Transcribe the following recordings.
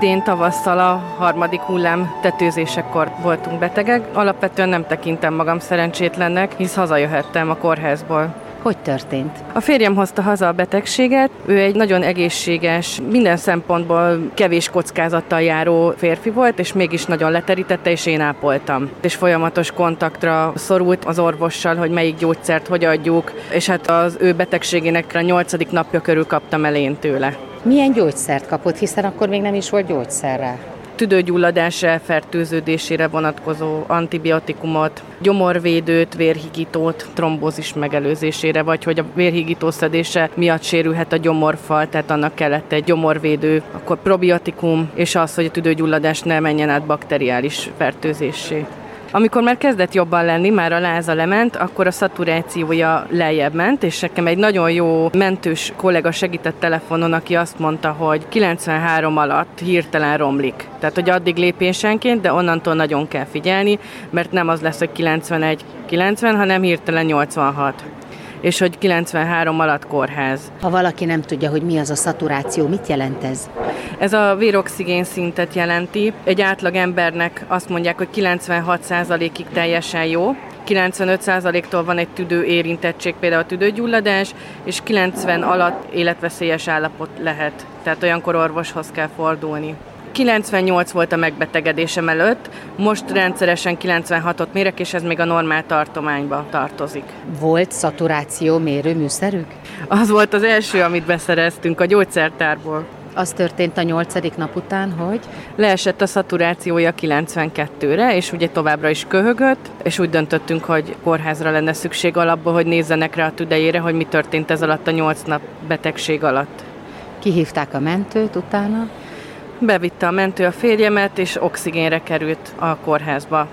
Idén tavasszal a harmadik hullám tetőzésekor voltunk betegek. Alapvetően nem tekintem magam szerencsétlennek, hisz hazajöhettem a kórházból. Hogy történt? A férjem hozta haza a betegséget, ő egy nagyon egészséges, minden szempontból kevés kockázattal járó férfi volt, és mégis nagyon leterítette, és én ápoltam. És folyamatos kontaktra szorult az orvossal, hogy melyik gyógyszert hogy adjuk, és hát az ő betegségének a nyolcadik napja körül kaptam el én tőle. Milyen gyógyszert kapott, hiszen akkor még nem is volt gyógyszer rá? elfertőződésére vonatkozó antibiotikumot, gyomorvédőt, vérhigítót, trombózis megelőzésére, vagy hogy a vérhigító szedése miatt sérülhet a gyomorfal, tehát annak kellett egy gyomorvédő, akkor probiotikum, és az, hogy a tüdőgyulladás ne menjen át bakteriális fertőzésé. Amikor már kezdett jobban lenni, már a láza lement, akkor a szaturációja lejjebb ment, és nekem egy nagyon jó mentős kollega segített telefonon, aki azt mondta, hogy 93 alatt hirtelen romlik. Tehát, hogy addig lépésenként, de onnantól nagyon kell figyelni, mert nem az lesz, hogy 91 90, hanem hirtelen 86 és hogy 93 alatt kórház. Ha valaki nem tudja, hogy mi az a szaturáció, mit jelent ez? Ez a véroxigén szintet jelenti. Egy átlag embernek azt mondják, hogy 96%-ig teljesen jó, 95%-tól van egy tüdő érintettség, például a tüdőgyulladás, és 90 alatt életveszélyes állapot lehet. Tehát olyankor orvoshoz kell fordulni. 98 volt a megbetegedésem előtt, most rendszeresen 96-ot mérek, és ez még a normál tartományba tartozik. Volt szaturáció mérőműszerük? Az volt az első, amit beszereztünk a gyógyszertárból. Az történt a nyolcadik nap után, hogy? Leesett a szaturációja 92-re, és ugye továbbra is köhögött, és úgy döntöttünk, hogy kórházra lenne szükség alapból, hogy nézzenek rá a tüdejére, hogy mi történt ez alatt a 8 nap betegség alatt. Kihívták a mentőt utána? Bevitte a mentő a férjemet, és oxigénre került a kórházba.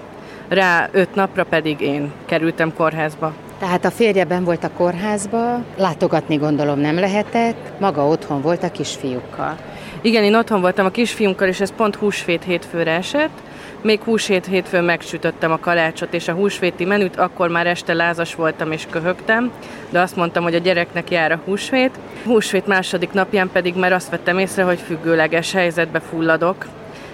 Rá öt napra pedig én kerültem kórházba. Tehát a férjeben volt a kórházba, látogatni gondolom nem lehetett, maga otthon volt a kisfiúkkal. Igen, én otthon voltam a kisfiunkkal, és ez pont húsvét hétfőre esett. Még húsvét hétfőn megsütöttem a kalácsot és a húsvéti menüt, akkor már este lázas voltam és köhögtem, de azt mondtam, hogy a gyereknek jár a húsvét. Húsvét második napján pedig már azt vettem észre, hogy függőleges helyzetbe fulladok,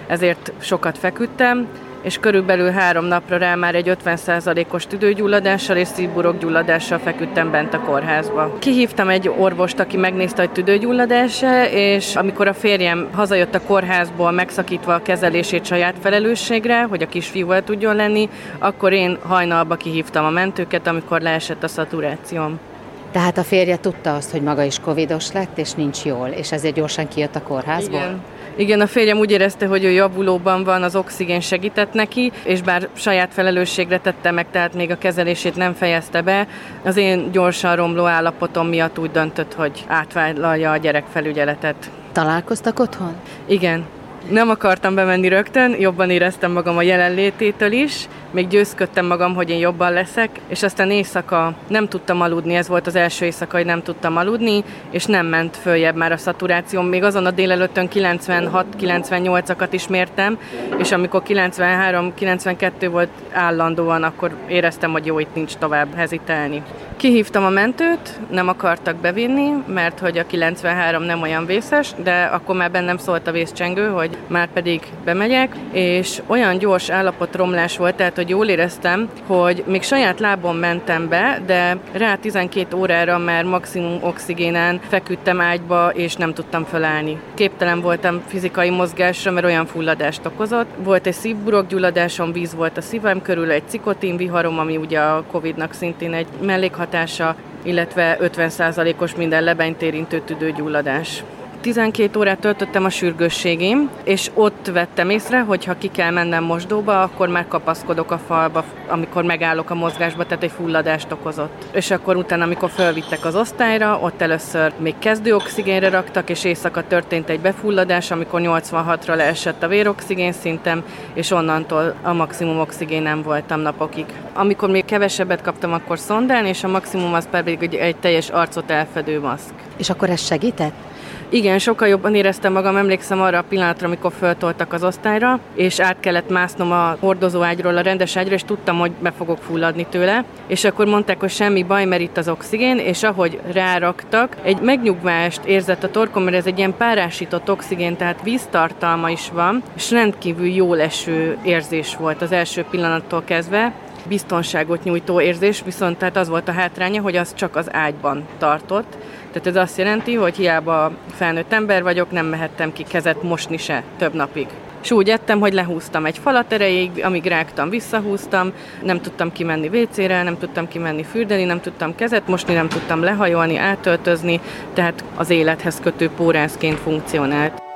ezért sokat feküdtem, és körülbelül három napra rá már egy 50%-os tüdőgyulladással és szívburokgyulladással feküdtem bent a kórházba. Kihívtam egy orvost, aki megnézte, hogy tüdőgyulladás és amikor a férjem hazajött a kórházból megszakítva a kezelését saját felelősségre, hogy a kisfiúval tudjon lenni, akkor én hajnalba kihívtam a mentőket, amikor leesett a szaturációm. Tehát a férje tudta azt, hogy maga is covidos lett, és nincs jól, és ezért gyorsan kijött a kórházból? Igen. Igen, a férjem úgy érezte, hogy ő javulóban van, az oxigén segített neki, és bár saját felelősségre tette meg, tehát még a kezelését nem fejezte be, az én gyorsan romló állapotom miatt úgy döntött, hogy átvállalja a gyerekfelügyeletet. Találkoztak otthon? Igen. Nem akartam bemenni rögtön, jobban éreztem magam a jelenlététől is, még győzködtem magam, hogy én jobban leszek, és aztán éjszaka nem tudtam aludni, ez volt az első éjszaka, hogy nem tudtam aludni, és nem ment följebb már a szaturációm. Még azon a délelőttön 96-98-akat is mértem, és amikor 93-92 volt állandóan, akkor éreztem, hogy jó, itt nincs tovább hezitelni. Kihívtam a mentőt, nem akartak bevinni, mert hogy a 93 nem olyan vészes, de akkor már bennem szólt a vészcsengő, hogy már pedig bemegyek, és olyan gyors állapotromlás volt, tehát hogy jól éreztem, hogy még saját lábon mentem be, de rá 12 órára már maximum oxigénen feküdtem ágyba, és nem tudtam felállni. Képtelen voltam fizikai mozgásra, mert olyan fulladást okozott. Volt egy szívburokgyulladásom, víz volt a szívem körül, egy cikotin viharom, ami ugye a Covid-nak szintén egy mellékhatása, illetve 50%-os minden lebenyt érintő tüdőgyulladás 12 órát töltöttem a sürgősségém, és ott vettem észre, hogy ha ki kell mennem mosdóba, akkor már kapaszkodok a falba, amikor megállok a mozgásba, tehát egy fulladást okozott. És akkor utána, amikor fölvittek az osztályra, ott először még kezdő oxigénre raktak, és éjszaka történt egy befulladás, amikor 86-ra leesett a véroxigén szintem, és onnantól a maximum oxigén nem voltam napokig. Amikor még kevesebbet kaptam, akkor szondán, és a maximum az pedig egy teljes arcot elfedő maszk. És akkor ez segített? Igen, sokkal jobban éreztem magam, emlékszem arra a pillanatra, amikor föltoltak az osztályra, és át kellett másznom a hordozóágyról a rendes ágyra, és tudtam, hogy be fogok fulladni tőle. És akkor mondták, hogy semmi baj, mert itt az oxigén, és ahogy ráraktak, egy megnyugvást érzett a torkom, mert ez egy ilyen párásított oxigén, tehát víztartalma is van, és rendkívül jó leső érzés volt az első pillanattól kezdve. Biztonságot nyújtó érzés, viszont tehát az volt a hátránya, hogy az csak az ágyban tartott, tehát ez azt jelenti, hogy hiába felnőtt ember vagyok, nem mehettem ki kezet mosni se több napig. És úgy ettem, hogy lehúztam egy falat erejéig, amíg rágtam, visszahúztam, nem tudtam kimenni WC-re, nem tudtam kimenni fürdeni, nem tudtam kezet mosni, nem tudtam lehajolni, átöltözni, tehát az élethez kötő pórászként funkcionált.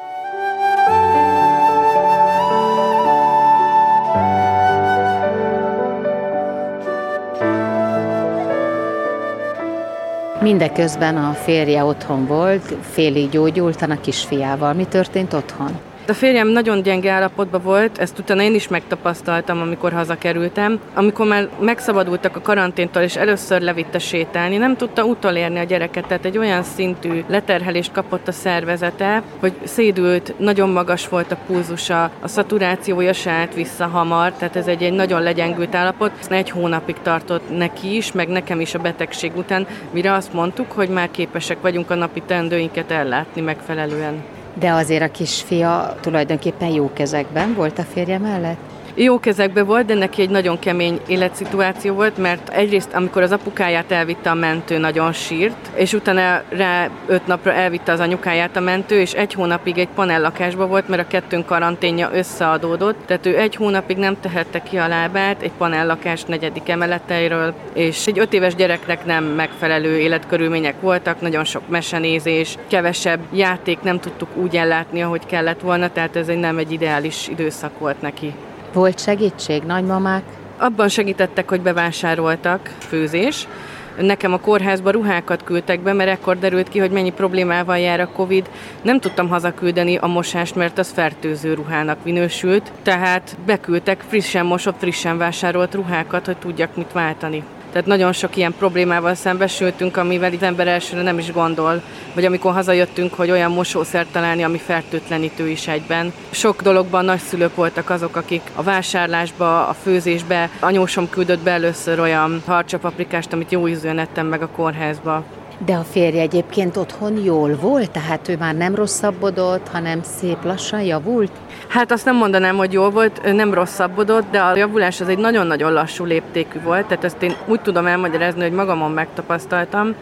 Mindeközben a férje otthon volt, félig gyógyultan a kisfiával. Mi történt otthon? A férjem nagyon gyenge állapotban volt, ezt utána én is megtapasztaltam, amikor hazakerültem. Amikor már megszabadultak a karanténtól, és először levitte sétálni, nem tudta utolérni a gyereket, tehát egy olyan szintű leterhelést kapott a szervezete, hogy szédült, nagyon magas volt a pulzusa, a szaturációja se állt vissza hamar, tehát ez egy, egy nagyon legyengült állapot. Egy hónapig tartott neki is, meg nekem is a betegség után, mire azt mondtuk, hogy már képesek vagyunk a napi tendőinket ellátni megfelelően. De azért a kisfia tulajdonképpen jó kezekben volt a férje mellett? Jó kezekbe volt, de neki egy nagyon kemény életszituáció volt, mert egyrészt, amikor az apukáját elvitte a mentő, nagyon sírt, és utána rá öt napra elvitte az anyukáját a mentő, és egy hónapig egy panellakásba volt, mert a kettőnk karanténja összeadódott, tehát ő egy hónapig nem tehette ki a lábát egy panellakás negyedik emeleteiről, és egy öt éves gyereknek nem megfelelő életkörülmények voltak, nagyon sok mesenézés, kevesebb játék, nem tudtuk úgy ellátni, ahogy kellett volna, tehát ez egy nem egy ideális időszak volt neki. Volt segítség, nagymamák? Abban segítettek, hogy bevásároltak főzés. Nekem a kórházba ruhákat küldtek be, mert ekkor derült ki, hogy mennyi problémával jár a Covid. Nem tudtam hazaküldeni a mosást, mert az fertőző ruhának minősült, tehát beküldtek frissen mosott, frissen vásárolt ruhákat, hogy tudjak mit váltani. Tehát nagyon sok ilyen problémával szembesültünk, amivel az ember elsőre nem is gondol, vagy amikor hazajöttünk, hogy olyan mosószert találni, ami fertőtlenítő is egyben. Sok dologban nagyszülők voltak azok, akik a vásárlásba, a főzésbe, anyósom küldött be először olyan harcsapaprikást, amit jó ízűen ettem meg a kórházba. De a férje egyébként otthon jól volt, tehát ő már nem rosszabbodott, hanem szép lassan javult? Hát azt nem mondanám, hogy jól volt, nem rosszabbodott, de a javulás az egy nagyon-nagyon lassú léptékű volt, tehát ezt én úgy tudom elmagyarázni, hogy magamon megtapasztaltam,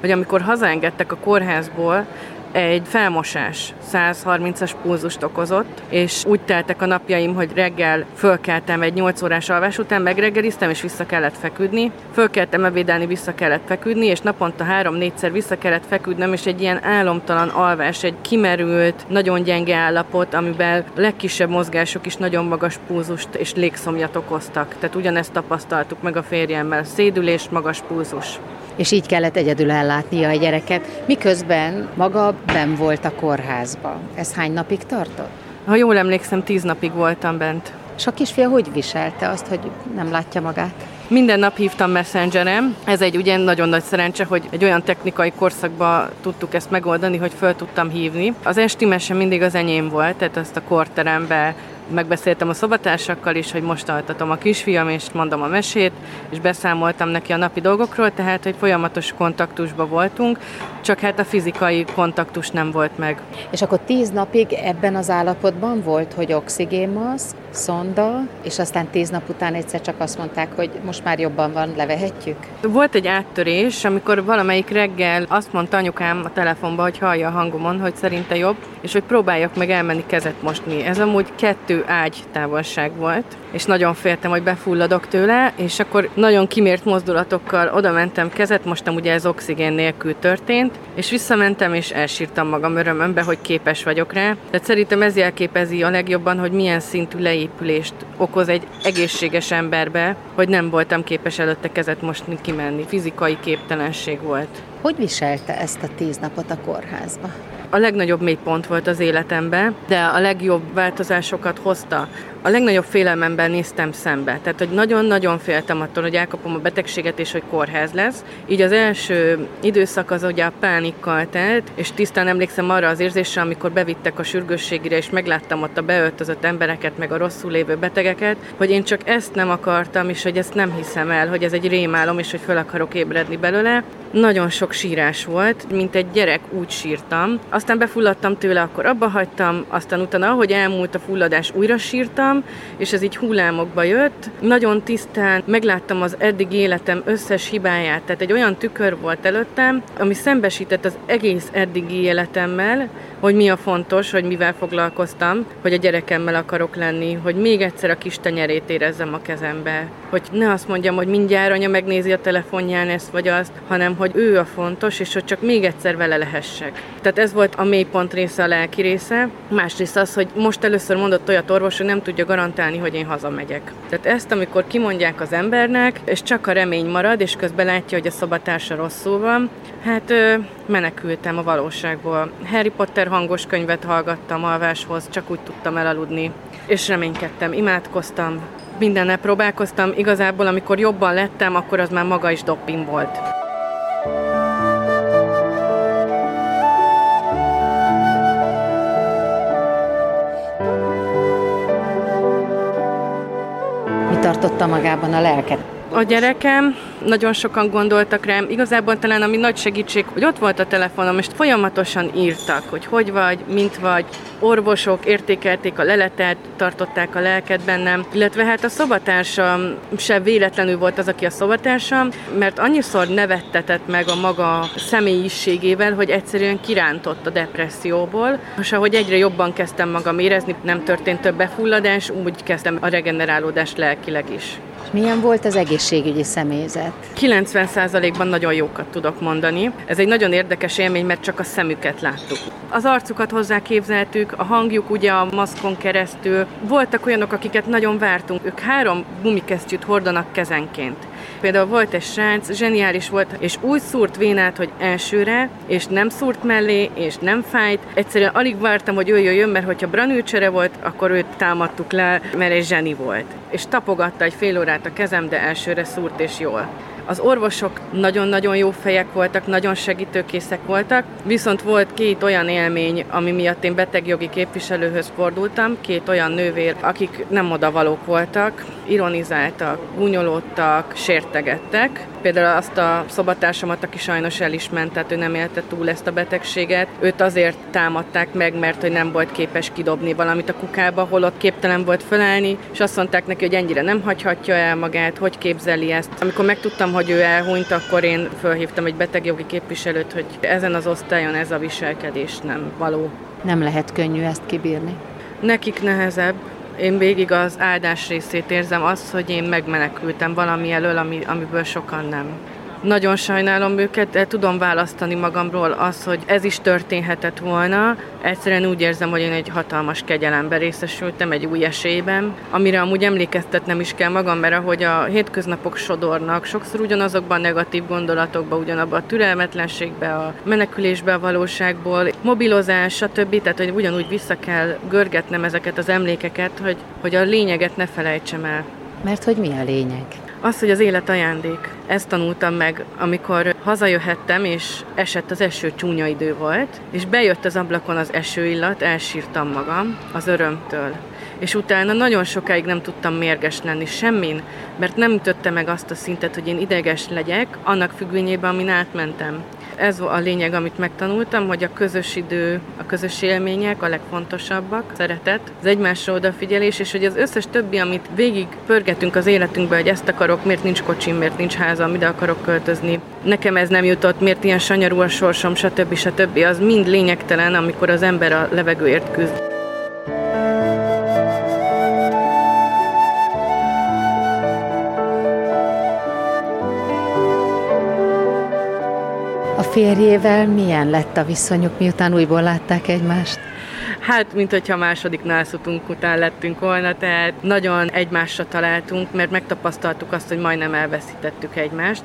hogy amikor hazaengedtek a kórházból, egy felmosás 130-as pulzust okozott, és úgy teltek a napjaim, hogy reggel fölkeltem egy 8 órás alvás után, megreggeliztem, és vissza kellett feküdni. Fölkeltem ebédelni, vissza kellett feküdni, és naponta három-négyszer vissza kellett feküdnöm, és egy ilyen álomtalan alvás, egy kimerült, nagyon gyenge állapot, amiben legkisebb mozgások is nagyon magas pulzust és légszomjat okoztak. Tehát ugyanezt tapasztaltuk meg a férjemmel. Szédülés, magas pulzus és így kellett egyedül ellátnia a gyereket, miközben maga ben volt a kórházba. Ez hány napig tartott? Ha jól emlékszem, tíz napig voltam bent. És a kisfia hogy viselte azt, hogy nem látja magát? Minden nap hívtam messengerem. Ez egy ugye nagyon nagy szerencse, hogy egy olyan technikai korszakban tudtuk ezt megoldani, hogy föl tudtam hívni. Az esti mese mindig az enyém volt, tehát ezt a korterembe megbeszéltem a szobatársakkal is, hogy most altatom a kisfiam, és mondom a mesét, és beszámoltam neki a napi dolgokról, tehát, hogy folyamatos kontaktusban voltunk, csak hát a fizikai kontaktus nem volt meg. És akkor tíz napig ebben az állapotban volt, hogy oxigénmaszk, szonda, és aztán tíz nap után egyszer csak azt mondták, hogy most már jobban van, levehetjük? Volt egy áttörés, amikor valamelyik reggel azt mondta anyukám a telefonba, hogy hallja a hangomon, hogy szerinte jobb, és hogy próbáljak meg elmenni kezet mosni. Ez amúgy kettő kettő ágy távolság volt, és nagyon féltem, hogy befulladok tőle, és akkor nagyon kimért mozdulatokkal oda mentem kezet, mostam ugye ez oxigén nélkül történt, és visszamentem, és elsírtam magam örömömbe, hogy képes vagyok rá. Tehát szerintem ez jelképezi a legjobban, hogy milyen szintű leépülést okoz egy egészséges emberbe, hogy nem voltam képes előtte kezet mosni, kimenni. Fizikai képtelenség volt. Hogy viselte ezt a tíz napot a kórházba? A legnagyobb mélypont volt az életemben, de a legjobb változásokat hozta. A legnagyobb félelmemben néztem szembe. Tehát, hogy nagyon-nagyon féltem attól, hogy elkapom a betegséget, és hogy kórház lesz. Így az első időszak az ugye a pánikkal telt, és tisztán emlékszem arra az érzésre, amikor bevittek a sürgősségire, és megláttam ott a beöltözött embereket, meg a rosszul lévő betegeket, hogy én csak ezt nem akartam, és hogy ezt nem hiszem el, hogy ez egy rémálom, és hogy fel akarok ébredni belőle. Nagyon sok sírás volt, mint egy gyerek úgy sírtam. Aztán befulladtam tőle, akkor abba hagytam, aztán utána, ahogy elmúlt a fulladás, újra sírtam, és ez így hullámokba jött. Nagyon tisztán megláttam az eddig életem összes hibáját, tehát egy olyan tükör volt előttem, ami szembesített az egész eddigi életemmel, hogy mi a fontos, hogy mivel foglalkoztam, hogy a gyerekemmel akarok lenni, hogy még egyszer a kis tenyerét érezzem a kezembe, hogy ne azt mondjam, hogy mindjárt anya megnézi a telefonján ezt vagy azt, hanem hogy ő a fontos, és hogy csak még egyszer vele lehessek. Tehát ez volt a mélypont része, a lelki része. Másrészt az, hogy most először mondott olyat orvos, hogy nem tudja garantálni, hogy én hazamegyek. Tehát ezt, amikor kimondják az embernek, és csak a remény marad, és közben látja, hogy a szobatársa rosszul van, hát ö, menekültem a valóságból. Harry Potter hangos könyvet hallgattam alváshoz, csak úgy tudtam elaludni. És reménykedtem, imádkoztam, mindennel próbálkoztam. Igazából, amikor jobban lettem, akkor az már maga is dopping volt. Tartotta magában a lelket? A gyerekem, nagyon sokan gondoltak rám, igazából talán ami nagy segítség, hogy ott volt a telefonom, és folyamatosan írtak, hogy hogy vagy, mint vagy, orvosok értékelték a leletet, tartották a lelket bennem, illetve hát a szobatársam se véletlenül volt az, aki a szobatársam, mert annyiszor nevettetett meg a maga személyiségével, hogy egyszerűen kirántott a depresszióból, és ahogy egyre jobban kezdtem magam érezni, nem történt több befulladás, úgy kezdtem a regenerálódást lelkileg is. Milyen volt az egészségügyi személyzet? 90%-ban nagyon jókat tudok mondani. Ez egy nagyon érdekes élmény, mert csak a szemüket láttuk. Az arcukat hozzá képzeltük, a hangjuk ugye a maszkon keresztül. Voltak olyanok, akiket nagyon vártunk. Ők három gumikesztyűt hordanak kezenként. Például volt egy srác, zseniális volt, és úgy szúrt vénát, hogy elsőre, és nem szúrt mellé, és nem fájt. Egyszerűen alig vártam, hogy ő jöjjön, mert hogyha branűcsere volt, akkor őt támadtuk le, mert egy zseni volt. És tapogatta egy fél órát a kezem, de elsőre szúrt és jól. Az orvosok nagyon-nagyon jó fejek voltak, nagyon segítőkészek voltak, viszont volt két olyan élmény, ami miatt én betegjogi képviselőhöz fordultam, két olyan nővér, akik nem odavalók voltak, ironizáltak, gúnyolódtak, sértegettek. Például azt a szobatársamat, aki sajnos el is ment, tehát ő nem élte túl ezt a betegséget. Őt azért támadták meg, mert hogy nem volt képes kidobni valamit a kukába, holott képtelen volt fölállni, és azt mondták neki, hogy ennyire nem hagyhatja el magát, hogy képzeli ezt. Amikor megtudtam, hogy ő elhunyt, akkor én fölhívtam egy betegjogi képviselőt, hogy ezen az osztályon ez a viselkedés nem való. Nem lehet könnyű ezt kibírni. Nekik nehezebb, én végig az áldás részét érzem azt, hogy én megmenekültem valami elől, ami, amiből sokan nem. Nagyon sajnálom őket, de tudom választani magamról az, hogy ez is történhetett volna. Egyszerűen úgy érzem, hogy én egy hatalmas kegyelembe részesültem, egy új esélyben, amire amúgy emlékeztetnem is kell magam, mert ahogy a hétköznapok sodornak, sokszor ugyanazokban a negatív gondolatokban, ugyanabban a türelmetlenségbe, a menekülésbe a valóságból, mobilozás, stb. Tehát, hogy ugyanúgy vissza kell görgetnem ezeket az emlékeket, hogy, hogy a lényeget ne felejtsem el. Mert hogy mi a lényeg? Az, hogy az élet ajándék. Ezt tanultam meg, amikor hazajöhettem, és esett az eső, csúnya idő volt, és bejött az ablakon az esőillat, elsírtam magam az örömtől. És utána nagyon sokáig nem tudtam mérges lenni semmin, mert nem ütötte meg azt a szintet, hogy én ideges legyek, annak függvényében, amin átmentem. Ez a lényeg, amit megtanultam, hogy a közös idő, a közös élmények a legfontosabbak, szeretet, az egymásra odafigyelés, és hogy az összes többi, amit végig pörgetünk az életünkbe, hogy ezt akarok, miért nincs kocsim, miért nincs házam, ide akarok költözni, nekem ez nem jutott, miért ilyen sanyarú a sorsom, stb. stb. Az mind lényegtelen, amikor az ember a levegőért küzd. Férjével milyen lett a viszonyuk, miután újból látták egymást? Hát, mint hogyha második nászutunk után lettünk volna, tehát nagyon egymásra találtunk, mert megtapasztaltuk azt, hogy majdnem elveszítettük egymást.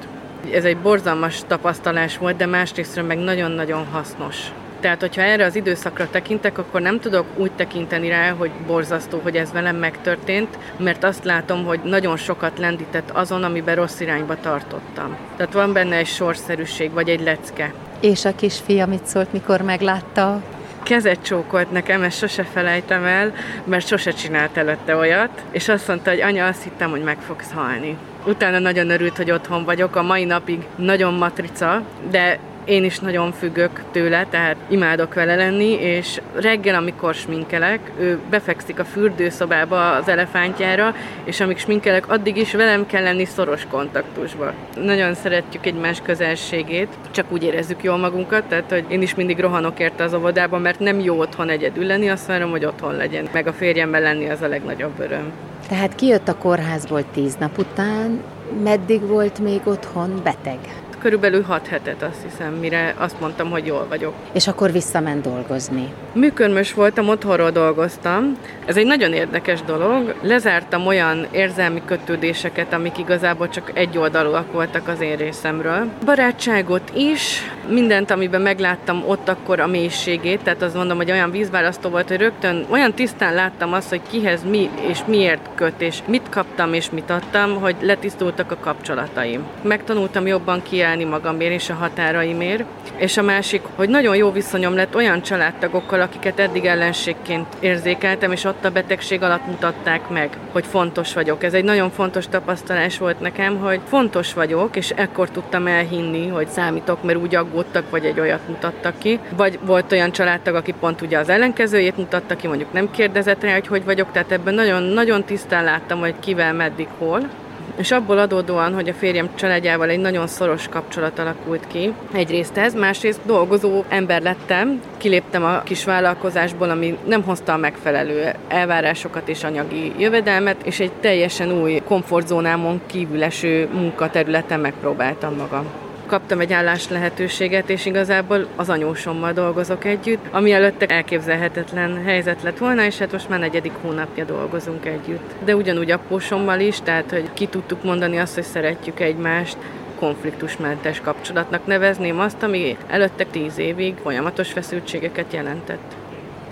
Ez egy borzalmas tapasztalás volt, de másrésztről meg nagyon-nagyon hasznos. Tehát, hogyha erre az időszakra tekintek, akkor nem tudok úgy tekinteni rá, hogy borzasztó, hogy ez velem megtörtént, mert azt látom, hogy nagyon sokat lendített azon, amiben rossz irányba tartottam. Tehát van benne egy sorszerűség, vagy egy lecke. És a kisfia mit szólt, mikor meglátta kezet csókolt nekem, ezt sose felejtem el, mert sose csinált előtte olyat, és azt mondta, hogy anya, azt hittem, hogy meg fogsz halni. Utána nagyon örült, hogy otthon vagyok, a mai napig nagyon matrica, de én is nagyon függök tőle, tehát imádok vele lenni, és reggel, amikor sminkelek, ő befekszik a fürdőszobába az elefántjára, és amíg sminkelek, addig is velem kell lenni szoros kontaktusba. Nagyon szeretjük egymás közelségét, csak úgy érezzük jól magunkat, tehát hogy én is mindig rohanok érte az óvodába, mert nem jó otthon egyedül lenni, azt várom, hogy otthon legyen. Meg a férjemmel lenni az a legnagyobb öröm. Tehát kijött a kórházból tíz nap után, meddig volt még otthon beteg? Körülbelül 6 hetet azt hiszem, mire azt mondtam, hogy jól vagyok. És akkor visszament dolgozni. Műkörmös voltam, otthonról dolgoztam. Ez egy nagyon érdekes dolog. Lezártam olyan érzelmi kötődéseket, amik igazából csak egy oldalúak voltak az én részemről. Barátságot is, mindent, amiben megláttam ott akkor a mélységét, tehát azt mondom, hogy olyan vízválasztó volt, hogy rögtön olyan tisztán láttam azt, hogy kihez mi és miért köt, és mit kaptam és mit adtam, hogy letisztultak a kapcsolataim. Megtanultam jobban kiállni állni magamért és a határaimért. És a másik, hogy nagyon jó viszonyom lett olyan családtagokkal, akiket eddig ellenségként érzékeltem, és ott a betegség alatt mutatták meg, hogy fontos vagyok. Ez egy nagyon fontos tapasztalás volt nekem, hogy fontos vagyok, és ekkor tudtam elhinni, hogy számítok, mert úgy aggódtak, vagy egy olyat mutattak ki. Vagy volt olyan családtag, aki pont ugye az ellenkezőjét mutatta ki, mondjuk nem kérdezett rá, hogy hogy vagyok, tehát ebben nagyon, nagyon tisztán láttam, hogy kivel, meddig, hol és abból adódóan, hogy a férjem családjával egy nagyon szoros kapcsolat alakult ki, egyrészt ez, másrészt dolgozó ember lettem, kiléptem a kis vállalkozásból, ami nem hozta a megfelelő elvárásokat és anyagi jövedelmet, és egy teljesen új komfortzónámon kívül munkaterületen megpróbáltam magam kaptam egy állás lehetőséget, és igazából az anyósommal dolgozok együtt, ami előtte elképzelhetetlen helyzet lett volna, és hát most már negyedik hónapja dolgozunk együtt. De ugyanúgy apósommal is, tehát hogy ki tudtuk mondani azt, hogy szeretjük egymást, konfliktusmentes kapcsolatnak nevezném azt, ami előtte tíz évig folyamatos feszültségeket jelentett.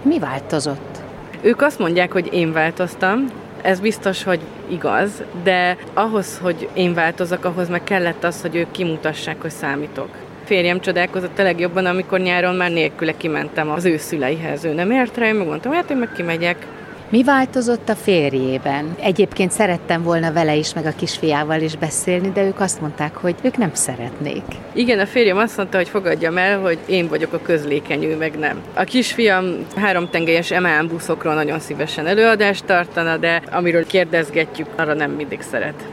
Mi változott? Ők azt mondják, hogy én változtam, ez biztos, hogy igaz, de ahhoz, hogy én változok, ahhoz meg kellett az, hogy ők kimutassák, hogy számítok. Férjem csodálkozott a legjobban, amikor nyáron már nélküle kimentem az ő szüleihez. Ő nem ért rá, én megmondtam, hát én meg kimegyek. Mi változott a férjében? Egyébként szerettem volna vele is, meg a kisfiával is beszélni, de ők azt mondták, hogy ők nem szeretnék. Igen, a férjem azt mondta, hogy fogadjam el, hogy én vagyok a közlékeny, ő meg nem. A kisfiam háromtengelyes MAN buszokról nagyon szívesen előadást tartana, de amiről kérdezgetjük, arra nem mindig szeret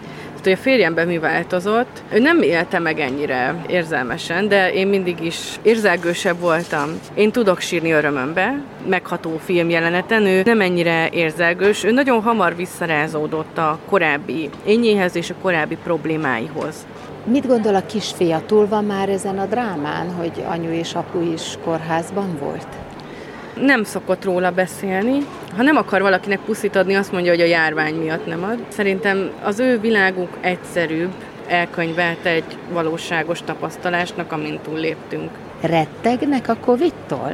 hogy a férjemben mi változott. Ő nem élte meg ennyire érzelmesen, de én mindig is érzelgősebb voltam. Én tudok sírni örömömbe, megható filmjeleneten, ő nem ennyire érzelgős, ő nagyon hamar visszarázódott a korábbi ényéhez és a korábbi problémáihoz. Mit gondol a kisfia? Túl van már ezen a drámán, hogy anyu és apu is kórházban volt? Nem szokott róla beszélni. Ha nem akar valakinek puszit adni, azt mondja, hogy a járvány miatt nem ad. Szerintem az ő világuk egyszerűbb, elkönyvelt egy valóságos tapasztalásnak, amint túlléptünk. Rettegnek a Covid-tól?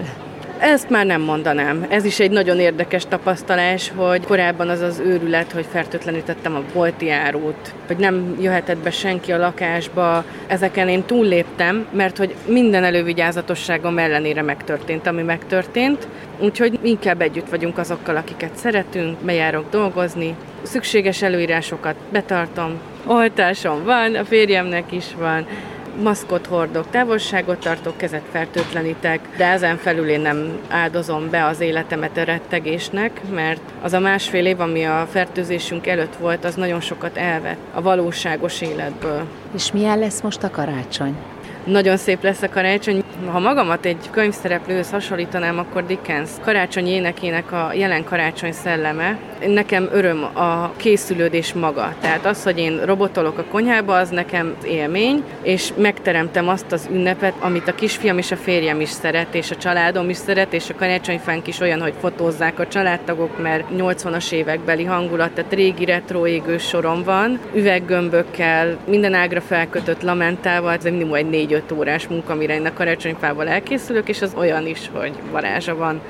Ezt már nem mondanám. Ez is egy nagyon érdekes tapasztalás, hogy korábban az az őrület, hogy fertőtlenítettem a bolti árut, hogy nem jöhetett be senki a lakásba. Ezeken én túlléptem, mert hogy minden elővigyázatosságom ellenére megtörtént, ami megtörtént. Úgyhogy inkább együtt vagyunk azokkal, akiket szeretünk, bejárok dolgozni, szükséges előírásokat betartom, oltásom van, a férjemnek is van, maszkot hordok, távolságot tartok, kezet fertőtlenítek, de ezen felül én nem áldozom be az életemet a rettegésnek, mert az a másfél év, ami a fertőzésünk előtt volt, az nagyon sokat elvett a valóságos életből. És milyen lesz most a karácsony? Nagyon szép lesz a karácsony. Ha magamat egy könyvszereplőhöz hasonlítanám, akkor Dickens karácsony énekének a jelen karácsony szelleme. Nekem öröm a készülődés maga. Tehát az, hogy én robotolok a konyhába, az nekem élmény, és megteremtem azt az ünnepet, amit a kisfiam és a férjem is szeret, és a családom is szeret, és a karácsonyfánk is olyan, hogy fotózzák a családtagok, mert 80-as évekbeli hangulat, tehát régi retro égő sorom van, üveggömbökkel, minden ágra felkötött lamentával, ez minimum egy 4-5 órás munka, amire én a karácsonyfával elkészülök, és az olyan is, hogy varázsa van.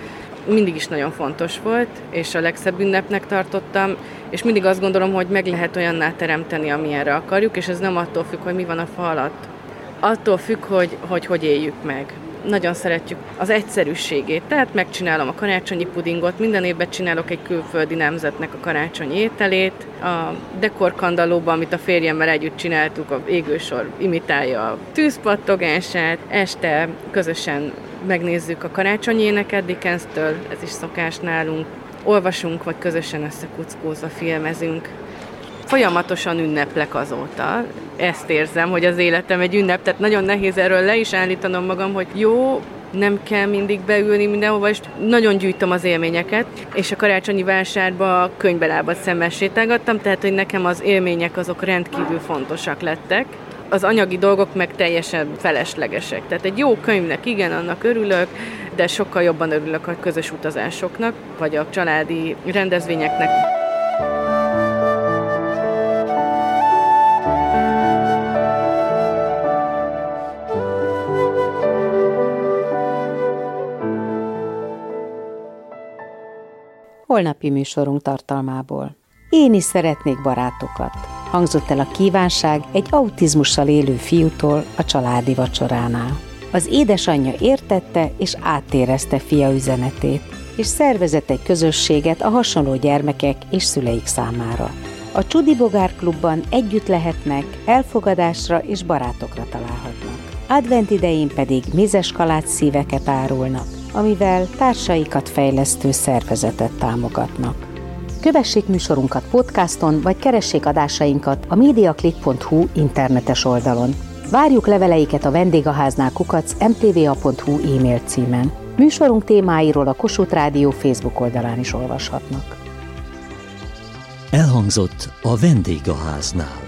Mindig is nagyon fontos volt, és a legszebb ünnepnek tartottam, és mindig azt gondolom, hogy meg lehet olyanná teremteni, amilyenre akarjuk, és ez nem attól függ, hogy mi van a fa alatt. Attól függ, hogy hogy, hogy éljük meg nagyon szeretjük az egyszerűségét, tehát megcsinálom a karácsonyi pudingot, minden évben csinálok egy külföldi nemzetnek a karácsonyi ételét, a dekorkandalóban, amit a férjemmel együtt csináltuk, a égősor imitálja a tűzpattogását, este közösen megnézzük a karácsonyi éneket Dickens-től, ez is szokás nálunk, olvasunk, vagy közösen összekuckózva filmezünk. Folyamatosan ünneplek azóta, ezt érzem, hogy az életem egy ünnep, tehát nagyon nehéz erről le is állítanom magam, hogy jó, nem kell mindig beülni mindenhova, és nagyon gyűjtöm az élményeket, és a karácsonyi vásárba könyvbelábat szemmel sétálgattam, tehát hogy nekem az élmények azok rendkívül fontosak lettek, az anyagi dolgok meg teljesen feleslegesek. Tehát egy jó könyvnek igen, annak örülök, de sokkal jobban örülök a közös utazásoknak, vagy a családi rendezvényeknek. Holnapi műsorunk tartalmából. Én is szeretnék barátokat. Hangzott el a kívánság egy autizmussal élő fiútól a családi vacsoránál. Az édesanyja értette és átérezte fia üzenetét, és szervezett egy közösséget a hasonló gyermekek és szüleik számára. A Csudi Bogár Klubban együtt lehetnek, elfogadásra és barátokra találhatnak. Advent idején pedig mézes kalács szíveket árulnak, amivel társaikat fejlesztő szervezetet támogatnak. Kövessék műsorunkat podcaston, vagy keressék adásainkat a mediaclick.hu internetes oldalon. Várjuk leveleiket a vendégháznál kukac mtva.hu e-mail címen. Műsorunk témáiról a Kossuth Rádió Facebook oldalán is olvashatnak. Elhangzott a vendégháznál.